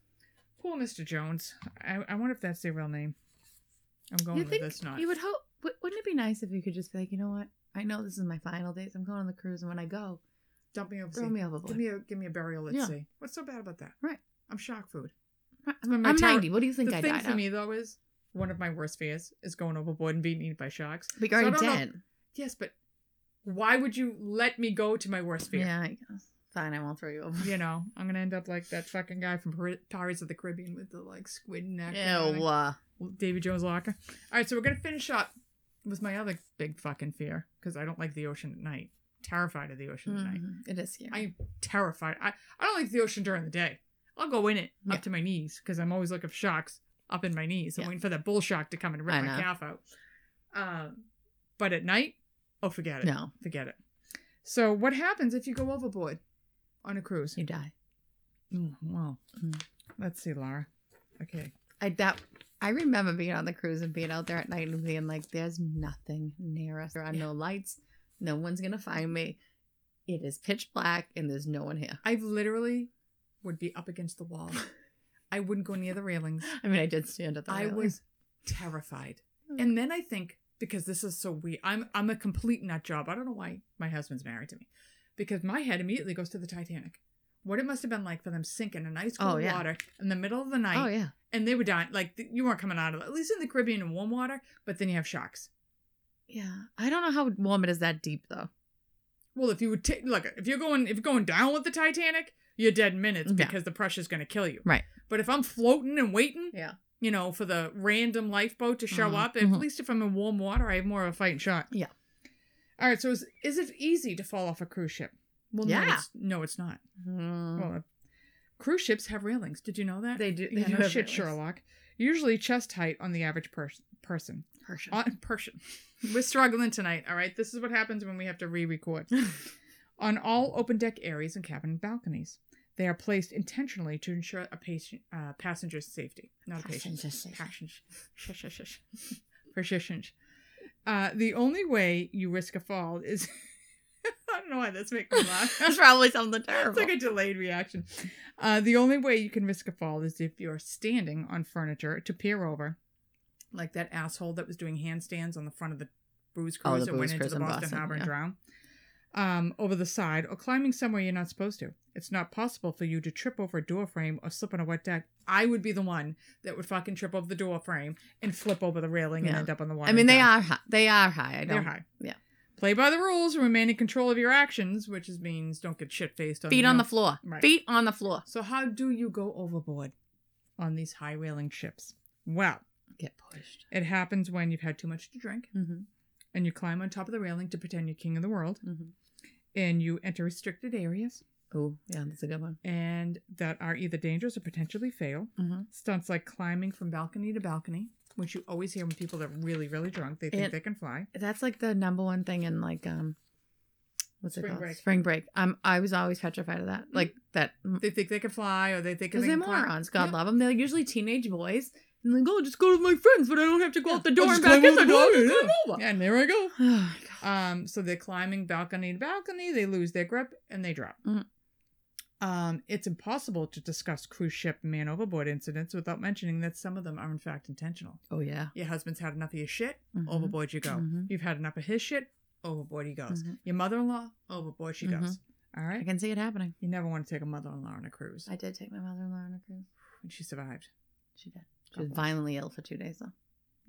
Poor Mr. Jones. I, I wonder if that's their real name. I'm going You with this not. you would hope? Wouldn't it be nice if you could just be like, you know what? I know this is my final days. I'm going on the cruise, and when I go, Dump me over. throw see. me overboard. Give me a give me a burial. Let's Yeah. see. What's so bad about that? Right. I'm shock food. I'm, I'm terror- 90. What do you think the I thing died for of? me though is one of my worst fears is going overboard and being eaten by sharks. But you're So already don't know- Yes, but why would you let me go to my worst fear? Yeah, I guess. Fine, I won't throw you over. You *laughs* know, I'm gonna end up like that fucking guy from Pir- Pirates of the Caribbean with the like squid neck. Ew. uh, Davy Jones locker. All right, so we're gonna finish up with my other big fucking fear because I don't like the ocean at night. Terrified of the ocean at night. mhm, It is scary. I am terrified. I, I don't like the ocean during the day. I'll go in it Yeah. up to my knees because I'm always looking for sharks up in my knees. I'm Yeah. waiting for that bull shark to come and rip my calf out. Um, but at night, oh, forget it. no, Forget it. So, what happens if you go overboard on a cruise? you die. Mm, well, Mm. let's see, Laura. Okay. I that I remember being on the cruise and being out there at night and being like, "There's nothing near us. There are no lights. No one's gonna find me. It is pitch black and there's no one here." I literally would be up against the wall. *laughs* I wouldn't go near the railings. I mean, I did stand at the. I railing. was terrified. Mm. And then I think because this is so weird, I'm I'm a complete nut job. I don't know why my husband's married to me, because my head immediately goes to the Titanic. What it must have been like for them sinking in ice cold Oh, yeah. water in the middle of the night, Oh yeah. and they were dying. Like you weren't coming out of it, at least in the Caribbean in warm water. But then you have sharks. Yeah. I don't know how warm it is that deep though. Well, if you would take look, if you're going if you're going down with the Titanic, you're dead in minutes Yeah. because the pressure's going to kill you. Right. But if I'm floating and waiting, Yeah. you know, for the random lifeboat to show Mhm, up. At mhm. least if I'm in warm water, I have more of a fighting shot. Yeah. All right. So is, is it easy to fall off a cruise ship? Well, no, Yeah. it's, no, it's not. Mm. Well, uh, cruise ships have railings. Did you know that? they do. They yeah, do no shit, railings. Sherlock. Usually chest height on the average pers- person. Persian. On *laughs* person. We're struggling tonight. All right. This is what happens when we have to re-record. *laughs* on all open deck areas and cabin balconies. They are placed intentionally to ensure a patient, uh, passenger's safety, not a patient. Passenger's safety. Passenger. *laughs* Shush, shush, shush. Persistence. Uh, the only way you risk a fall is. *laughs* I don't know why that's making me *laughs* laugh. That's probably something terrible. it's like a delayed reaction. Uh, the only way you can risk a fall is if you're standing on furniture to peer over, like that asshole that was doing handstands on the front of the booze Oh, cruise the that went into the Boston, Boston, Harbor and yeah. drowned. Um, over the side or climbing somewhere you're not supposed to. It's not possible for you to trip over a door frame or slip on a wet deck. I would be the one that would fucking trip over the door frame and flip over the railing and end up on the water. I mean, they are high. They are high. I They're high. yeah. Play by the rules and remain in control of your actions, which is means don't get shit faced on Feet on the floor. floor. Right. Feet on the floor. So how do you go overboard on these high railing ships? Well, Get pushed. it happens when you've had too much to drink Mm-hmm. and you climb on top of the railing to pretend you're king of the world Mm-hmm. And you enter restricted areas Oh, yeah, that's a good one. and that are either dangerous or potentially fail. Mm-hmm. Stunts like climbing from balcony to balcony, which you always hear when people are really, really drunk, they think And- they can fly. That's like the number one thing in like um, what's Spring it called? break. Spring break. Um, I was always petrified of that. Like that. They think they can fly or they think Because they they're morons. God Yeah. love them. They're usually teenage boys. And like, oh, just go with my friends, but I don't have to go Yeah. out the I'll door and back in the the door. door, yeah. over. Yeah, and there I go. *sighs* Oh. Um, so they're climbing balcony to balcony, they lose their grip and they drop. Mhm. Um, it's impossible to discuss cruise ship man overboard incidents without mentioning that some of them are in fact intentional. Oh yeah. Your husband's had enough of your shit, Mhm. overboard you go. Mhm. You've had enough of his shit, overboard he goes. Mhm. Your mother-in-law, overboard she goes. All right. I can see it happening. you never want to take a mother-in-law on a cruise, I did take my mother-in-law on a cruise. and she survived. She did. She was violently ill for two days though.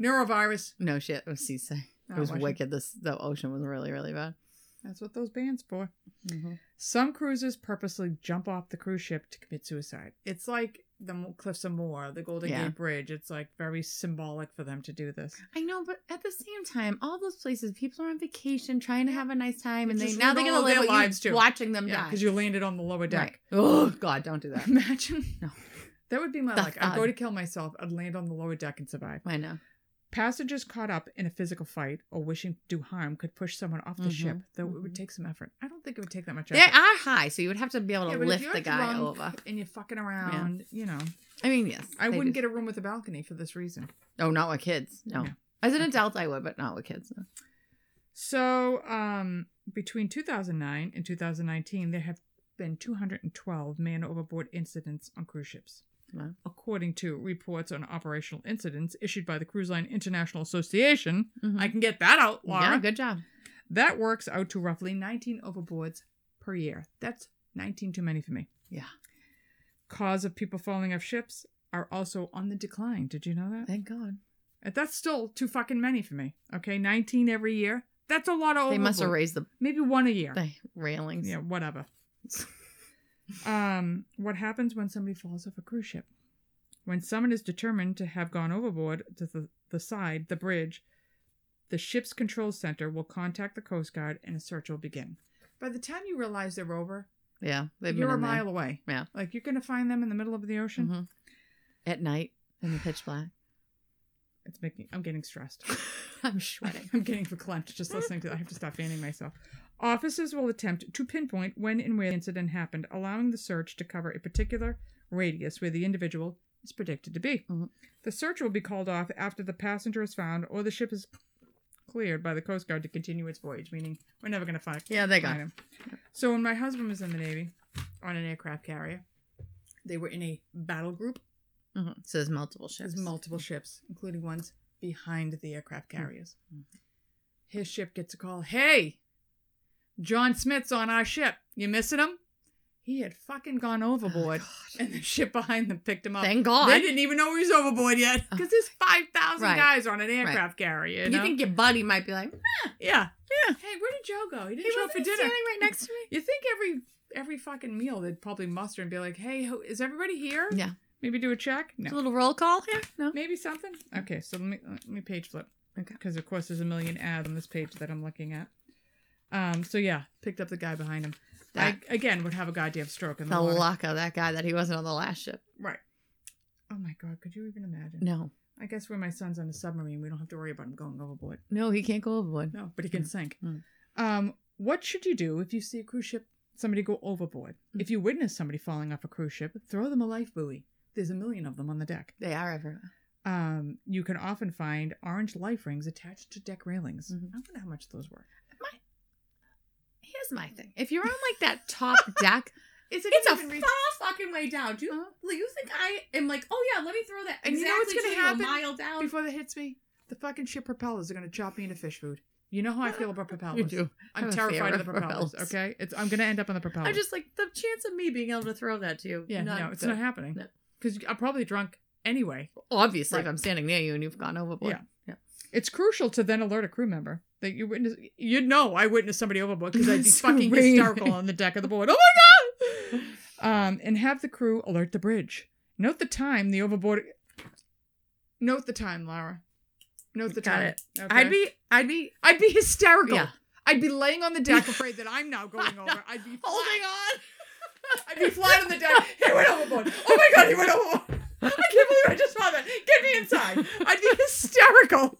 Norovirus. No shit. It was seasick. Oh, It was wicked. This the ocean was really really bad. That's what those bands for. Mm-hmm. Some cruisers purposely jump off the cruise ship to commit suicide. It's like the Cliffs of Moher, the Golden Yeah. Gate Bridge. It's like very symbolic for them to do this. I know, but at the same time, all those places, people are on vacation, trying to have a nice time, and they now they're gonna live their lives, you too. watching them Yeah, die. because you landed on the lower deck. Right. Oh God, don't do that. *laughs* Imagine. No. That would be my luck. I'd go to kill myself. I'd land on the lower deck and survive. I know. Passengers caught up in a physical fight or wishing to do harm could push someone off the ship, though it would mhm. take some effort. I don't think it would take that much effort. They are high, so you would have to be able to Yeah, but if lift you're the guy drunk over. And you're fucking around, you know. I mean, yes. I they wouldn't do. get a room with a balcony for this reason. Oh, not with kids. No. No. As an adult, I would, but not with kids. No. So, um, between 2009 and 2019, there have been 212 man overboard incidents on cruise ships. Wow. According to reports on operational incidents issued by the Cruise Line International Association, Mhm. I can get that out, Laura. Yeah, good job. That works out to roughly 19 overboards per year. That's 19 too many for me. Yeah. Cause of people falling off ships are also on the decline. Did you know that? Thank God. That's still too fucking many for me. Okay, 19 every year. That's a lot of They must have raised the, maybe one a year. the railings. Yeah, whatever. *laughs* um, what happens when somebody falls off a cruise ship? When someone is determined to have gone overboard to the, the side, the bridge, the ship's control center will contact the Coast Guard and a search will begin. By the time you realize they're over, Yeah, they've you're a in there. mile away. Yeah. Like you're going to find them in the middle of the ocean. Mhm. At night in the pitch black. *laughs* It's making, I'm getting stressed. *laughs* I'm sweating. *laughs* I'm getting verklempt just listening to that. I have to stop fanning myself. Officers will attempt to pinpoint when and where the incident happened, allowing the search to cover a particular radius where the individual is predicted to be. Mhm. The search will be called off after the passenger is found or the ship is cleared by the Coast Guard to continue its voyage, meaning we're never going to find, Yeah, they got him. So when my husband was in the Navy on an aircraft carrier, they were in a battle group. mm So there's multiple ships. There's multiple ships, including ones behind the aircraft carriers. Mhm. His ship gets a call. Hey, John Smith's on our ship. You missing him? He had fucking gone oh, overboard, and the ship behind them picked him up. Thank God. They didn't even know he was overboard yet *laughs* because there's five thousand Right. guys on an aircraft carrier. You, You think your buddy might be like, yeah, Yeah. Hey, where did Joe go? He he didn't show up for he dinner. standing right next to me? You think every every fucking meal they'd probably muster and be like, "Hey, who, is everybody here? Yeah. Maybe do a check. No, A little roll call here? No. maybe something. Okay, so let me let me page flip. Okay. Because of course there's a million ads on this page that I'm looking at. Um. So yeah, picked up the guy behind him. That- I again would have a goddamn stroke in the, The water. luck of that guy that he wasn't on the last ship. Right. Oh my god, could you even imagine? No. I guess when my son's on a submarine, we don't have to worry about him going overboard. No, he can't go overboard. No, but he can Mm. sink. Mm. Um, what should you do if you see a cruise ship somebody go overboard? Mm. If you witness somebody falling off a cruise ship, throw them a life buoy. There's a million of them on the deck. They are everywhere. Um, you can often find orange life rings attached to deck railings. Mhm. I wonder how much those were. Here's my thing. If you're on like that top *laughs* deck, Is it's a far fucking way down. Do you, do you think I am like, oh yeah, let me throw that And you know what's gonna to happen a mile down? before that hits me? The fucking ship propellers are gonna chop me into fish food. You know how I feel about *laughs* propellers. You do. I'm terrified of the propellers. propellers. Okay, it's I'm gonna end up on the propellers. I'm just like the chance of me being able to throw that to you. yeah, no, it's not happening. No. Because I'm probably drunk anyway. Obviously, Right. if I'm standing near you and you've gone overboard. Yeah. It's crucial to then alert a crew member that you witness. You'd know I witnessed somebody overboard because I'd be fucking hysterical on the deck of the boat. Oh my god! Um, and have the crew alert the bridge. Note the time the overboard. Note the time, Laura. Note the Got time. it. Okay? I'd be, I'd be I'd be hysterical. Yeah. I'd be laying on the deck, *laughs* afraid that I'm now going *laughs* over. I'd be holding flat. on. *laughs* I'd be flat on the deck. He went overboard. Oh my god, he went overboard. I can't believe I just saw that. Get me inside. I'd be hysterical.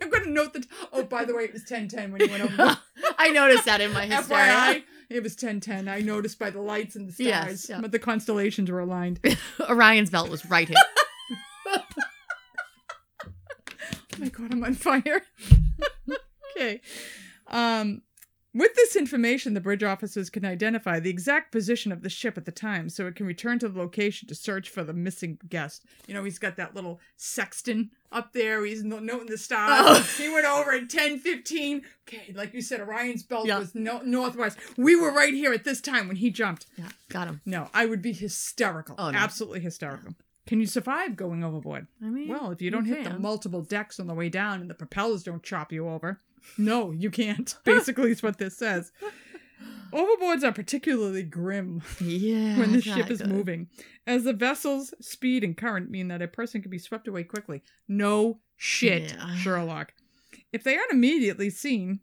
I'm going to note that. Oh, by the way, it was 1010 when you went over. *laughs* I noticed that in my *laughs* hysteria. FYI, it was 1010. I noticed by the lights and the stars. Yes, yeah. But the constellations were aligned. *laughs* Orion's belt was right here. Oh my god, I'm on fire. okay. Um with this information, the bridge officers can identify the exact position of the ship at the time so it can return to the location to search for the missing guest. You know, he's got that little sextant up there. He's noting the stars. Oh. He went over at 10 15. Okay, like you said, Orion's belt Yeah. was no- northwest. We were right here at this time when he jumped. Yeah, got him. No, I would be hysterical. Oh, no. Absolutely hysterical. Can you survive going overboard? I mean, Well, if you don't hit the multiple decks on the way down and the propellers don't chop you over, no, you can't. *laughs* Basically, is what this says. Overboards are particularly grim yeah, when the ship is good. moving, as the vessel's speed and current mean that a person can be swept away quickly. No shit, Yeah. Sherlock. If they aren't immediately seen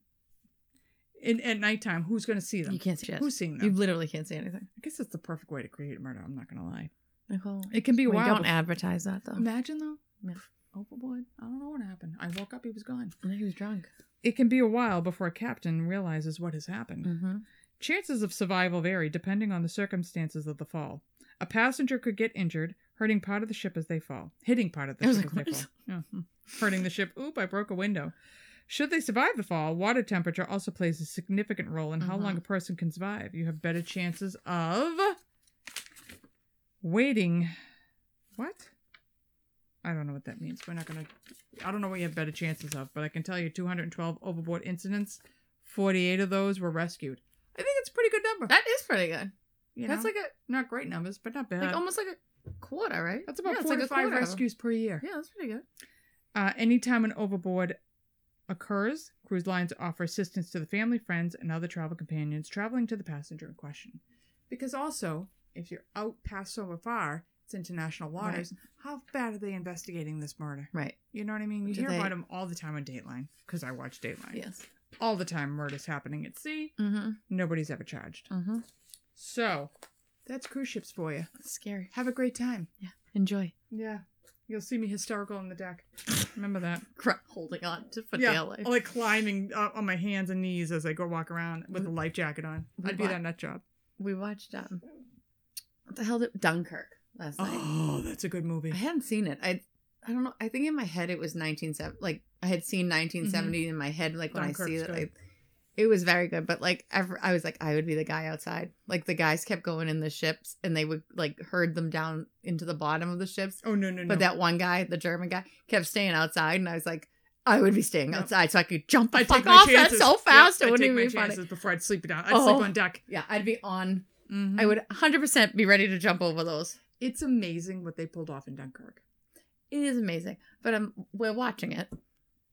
in, at nighttime, who's going to see them? You can't see shit. Who's seeing them? You literally can't see anything. I guess it's the perfect way to create a murder. I'm not going to lie. Nicole, It can be we wild. don't advertise that though. Imagine though. Yeah. Overboard. I don't know what happened. I woke up, he was gone. And he was drunk. It can be a while before a captain realizes what has happened. Mm-hmm. Chances of survival vary depending on the circumstances of the fall. A passenger could get injured, hurting part of the ship as they fall. Hitting part of the ship like, as they fall. Yeah. *laughs* Hurting the ship. Oop, I broke a window. Should they survive the fall, water temperature also plays a significant role in how long a person can survive. You have better chances of waiting. What? I don't know what that means. We're not to. I don't know what you have better chances of, but I can tell you 212 overboard incidents, 48 of those were rescued. I think it's a pretty good number. That is pretty good. You That's know? like a not great numbers, but not bad. like almost like a quarter, right? That's about yeah, it's four like a five quarter. rescues per year. Yeah, that's pretty good. Uh, anytime an overboard occurs, cruise lines offer assistance to the family, friends, and other travel companions traveling to the passenger in question. Because also, if you're out past so far, it's international waters. How bad are they investigating this murder? Right. You know what I mean? You Do hear they- about them all the time on Dateline because I watch Dateline. Yes. All the time, murders happening at sea. Mm-hmm. Nobody's ever charged. Mm-hmm. So, that's cruise ships for you. Scary. Have a great time. Yeah. Enjoy. Yeah. You'll see me hysterical on the deck. Remember that. *laughs* Holding on to for yeah, dear life. like climbing on my hands and knees as I go walk around with a life jacket on. I'd be that nut job. We watched um, what the hell did Dunkirk last night? Oh, that's a good movie. I hadn't seen it. I I don't know. I think in my head it was 1970. Like I had seen 1970 in my head. Like when I see Dunkirk's it, I, it was very good. But like ever, I was like, I would be the guy outside. Like the guys kept going in the ships, and they would like herd them down into the bottom of the ships. Oh no no no! But that one guy, the German guy, kept staying outside, and I was like, I would be staying Yep. outside so I could jump the I'd fuck take my off that chances so Yep, fast. it I'd wouldn't take even my be funny. chances before I'd sleep it down. I'd Oh. sleep on deck. Yeah, I'd be on. Mhm. I would 100% be ready to jump over those. It's amazing what they pulled off in Dunkirk. It is amazing. But um, we're watching it,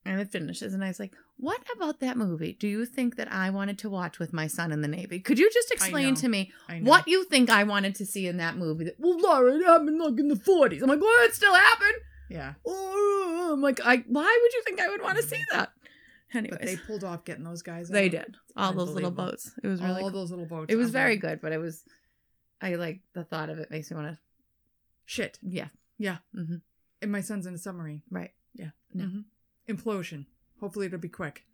and it finishes, and I was like, "What about that movie? Do you think that I wanted to watch with my son in the Navy? Could you just explain know. to me what you think I wanted to see in that movie? That, well, Laura, it happened like in the '40s. I'm like, what? It still happened? Yeah, Oh, I'm like, I. Why would you think I would want to see that? Anyways, but they pulled off getting those guys. they out. did all those little boats. It was really. All cool. those little boats. It was very good, but it was. I like the thought of it makes me want to. Shit. Yeah. Yeah. hmm And my son's in a submarine. Right. Yeah. No. Mhm. Implosion. Hopefully it'll be quick.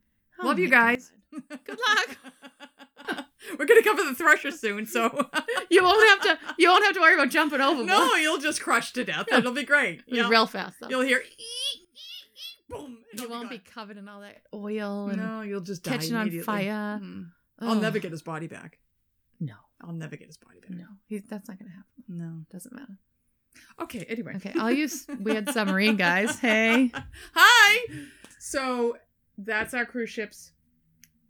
Oh Love you guys. God. Good luck. *laughs* We're gonna cover the thresher soon, so *laughs* You won't have to. You won't have to worry about jumping over. No, you'll just crush to death. It'll be great. It'll Yeah. be real fast though. You'll hear "Ee, ee, ee," boom. You won't be gone. covered in all that oil and No, you'll just die catching on fire. Mhm. I'll never get his body back. No, I'll never get his body back. no, he's, that's not gonna happen. No. Doesn't matter. Okay. Anyway. Okay, you s- weird submarine guys. *laughs* Hey, Hi. So that's our cruise ships.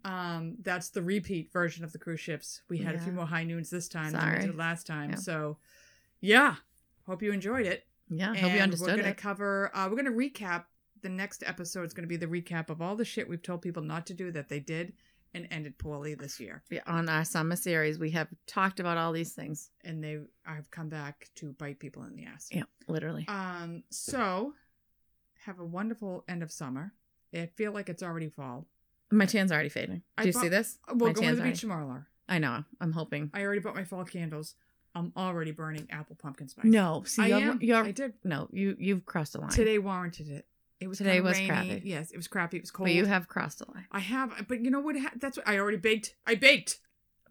Um, that's the repeat version of the cruise ships. We had a few more high noons this time than we did last time. Yeah. So, yeah. Hope you enjoyed it. yeah, I hope you understood We're gonna it. cover. Uh, we're gonna recap. The next episode is gonna be the recap of all the shit we've told people not to do that they did and ended poorly this year, Yeah, on our summer series, we have talked about all these things. and they have come back to bite people in the ass. Yeah, literally. Um. So, have a wonderful end of summer. I feel like it's already fall. My tan's already fading. I Do you bought- see this? We're My going to tan's the beach tomorrow. I know. I'm hoping. I already bought my fall candles. I'm already burning apple pumpkin spice. No, see, I you're, am. you're I did. no, you you've crossed the line. Today warranted it. It was Today was rainy. crappy. Yes, it was crappy. It was cold. but you have crossed the line. I have, but you know what? ha- That's what I already baked. I baked.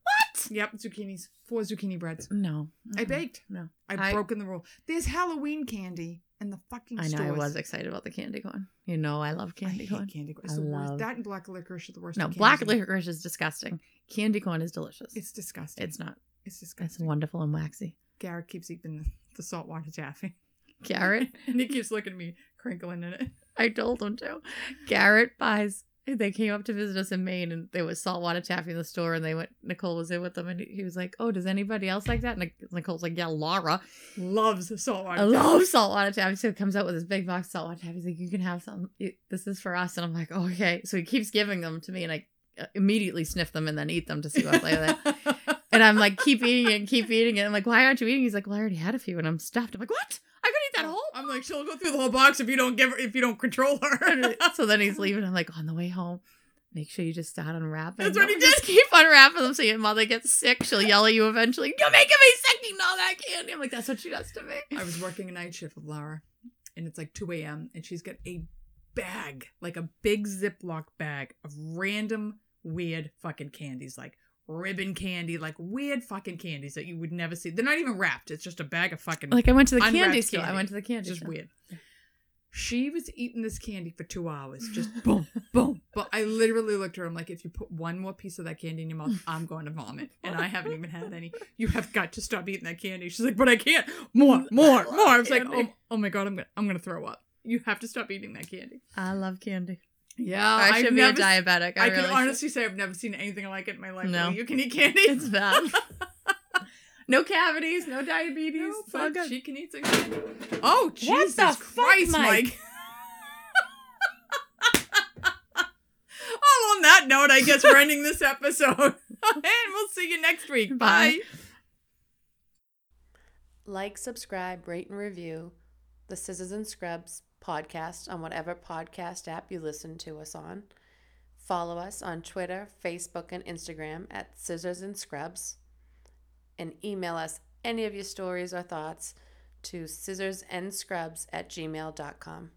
What? Yep, zucchinis. Four zucchini breads. No, I baked. No, I've I- broken the rule. There's Halloween candy in the fucking I know. stores. I was excited about the candy corn. You know, I love I candy hate corn. candy corn. It's I the worst. love- That and black licorice are the worst. No, black licorice is disgusting. Candy corn is delicious. It's disgusting. It's not. it's disgusting. It's wonderful and waxy. Garrett keeps eating the, the saltwater taffy. Garrett, *laughs* and he keeps looking at me, crinkling in it. I told him to. Garrett buys. They came up to visit us in Maine, and there was saltwater taffy in the store. And they went. Nicole was in with them, and he was like, "Oh, does anybody else like that?" And Nicole's like, "Yeah, Laura. Loves saltwater I taffy. love saltwater taffy." So he comes out with this big box of saltwater taffy. He's like, "You can have some. This is for us." And I'm like, oh, "Okay." So he keeps giving them to me, and I uh, immediately sniff them and then eat them to see what flavor they. *laughs* And I'm like, keep eating it, keep eating it. I'm like, why aren't you eating? He's like, well, I already had a few and I'm stuffed. I'm like, what? I could eat that whole. I'm like, she'll go through the whole box if you don't give her, if you don't control her. *laughs* so then he's leaving. I'm like, on the way home, make sure you just start unwrapping. That's what he *laughs* did. Just keep unwrapping them so your mother gets sick. She'll yell at you eventually. You're making me sick eating all that candy. I'm like, that's what she does to me. I was working a night shift with Laura, and it's like 2 a.m. and she's got a bag, like a big Ziploc bag of random weird fucking candies, like ribbon candy, like weird fucking candies that you would never see. They're not even wrapped. It's just a bag of fucking Like I went to the candy store. I went to the candy just weird. She was eating this candy for two hours, just *laughs* boom, boom. But I literally looked at her. I'm like, if you put one more piece of that candy in your mouth, I'm going to vomit. And I haven't even had any. You have got to stop eating that candy. She's like, but I can't. More, *laughs* more, more. I was like, oh, oh my god, I'm gonna, I'm gonna throw up. You have to stop eating that candy. I love candy. Yeah, I I've should be never a s- diabetic. I, I, really can should. honestly say I've never seen anything like it in my life. No. You can eat candy. It's bad. *laughs* no cavities, no diabetes. No, it's all but good. she can eat some candy. Oh, What Jesus the fuck, Christ, Mike? Mike. *laughs* *laughs* that note, I guess we're ending this episode. and we'll see you next week. Bye. Bye. Like, subscribe, rate, and review the Scissors and Scrubs podcast on whatever podcast app you listen to us on. Follow us on Twitter, Facebook, and Instagram at Scissors and Scrubs. And email us any of your stories or thoughts to scissorsandscrubs at gmail.com.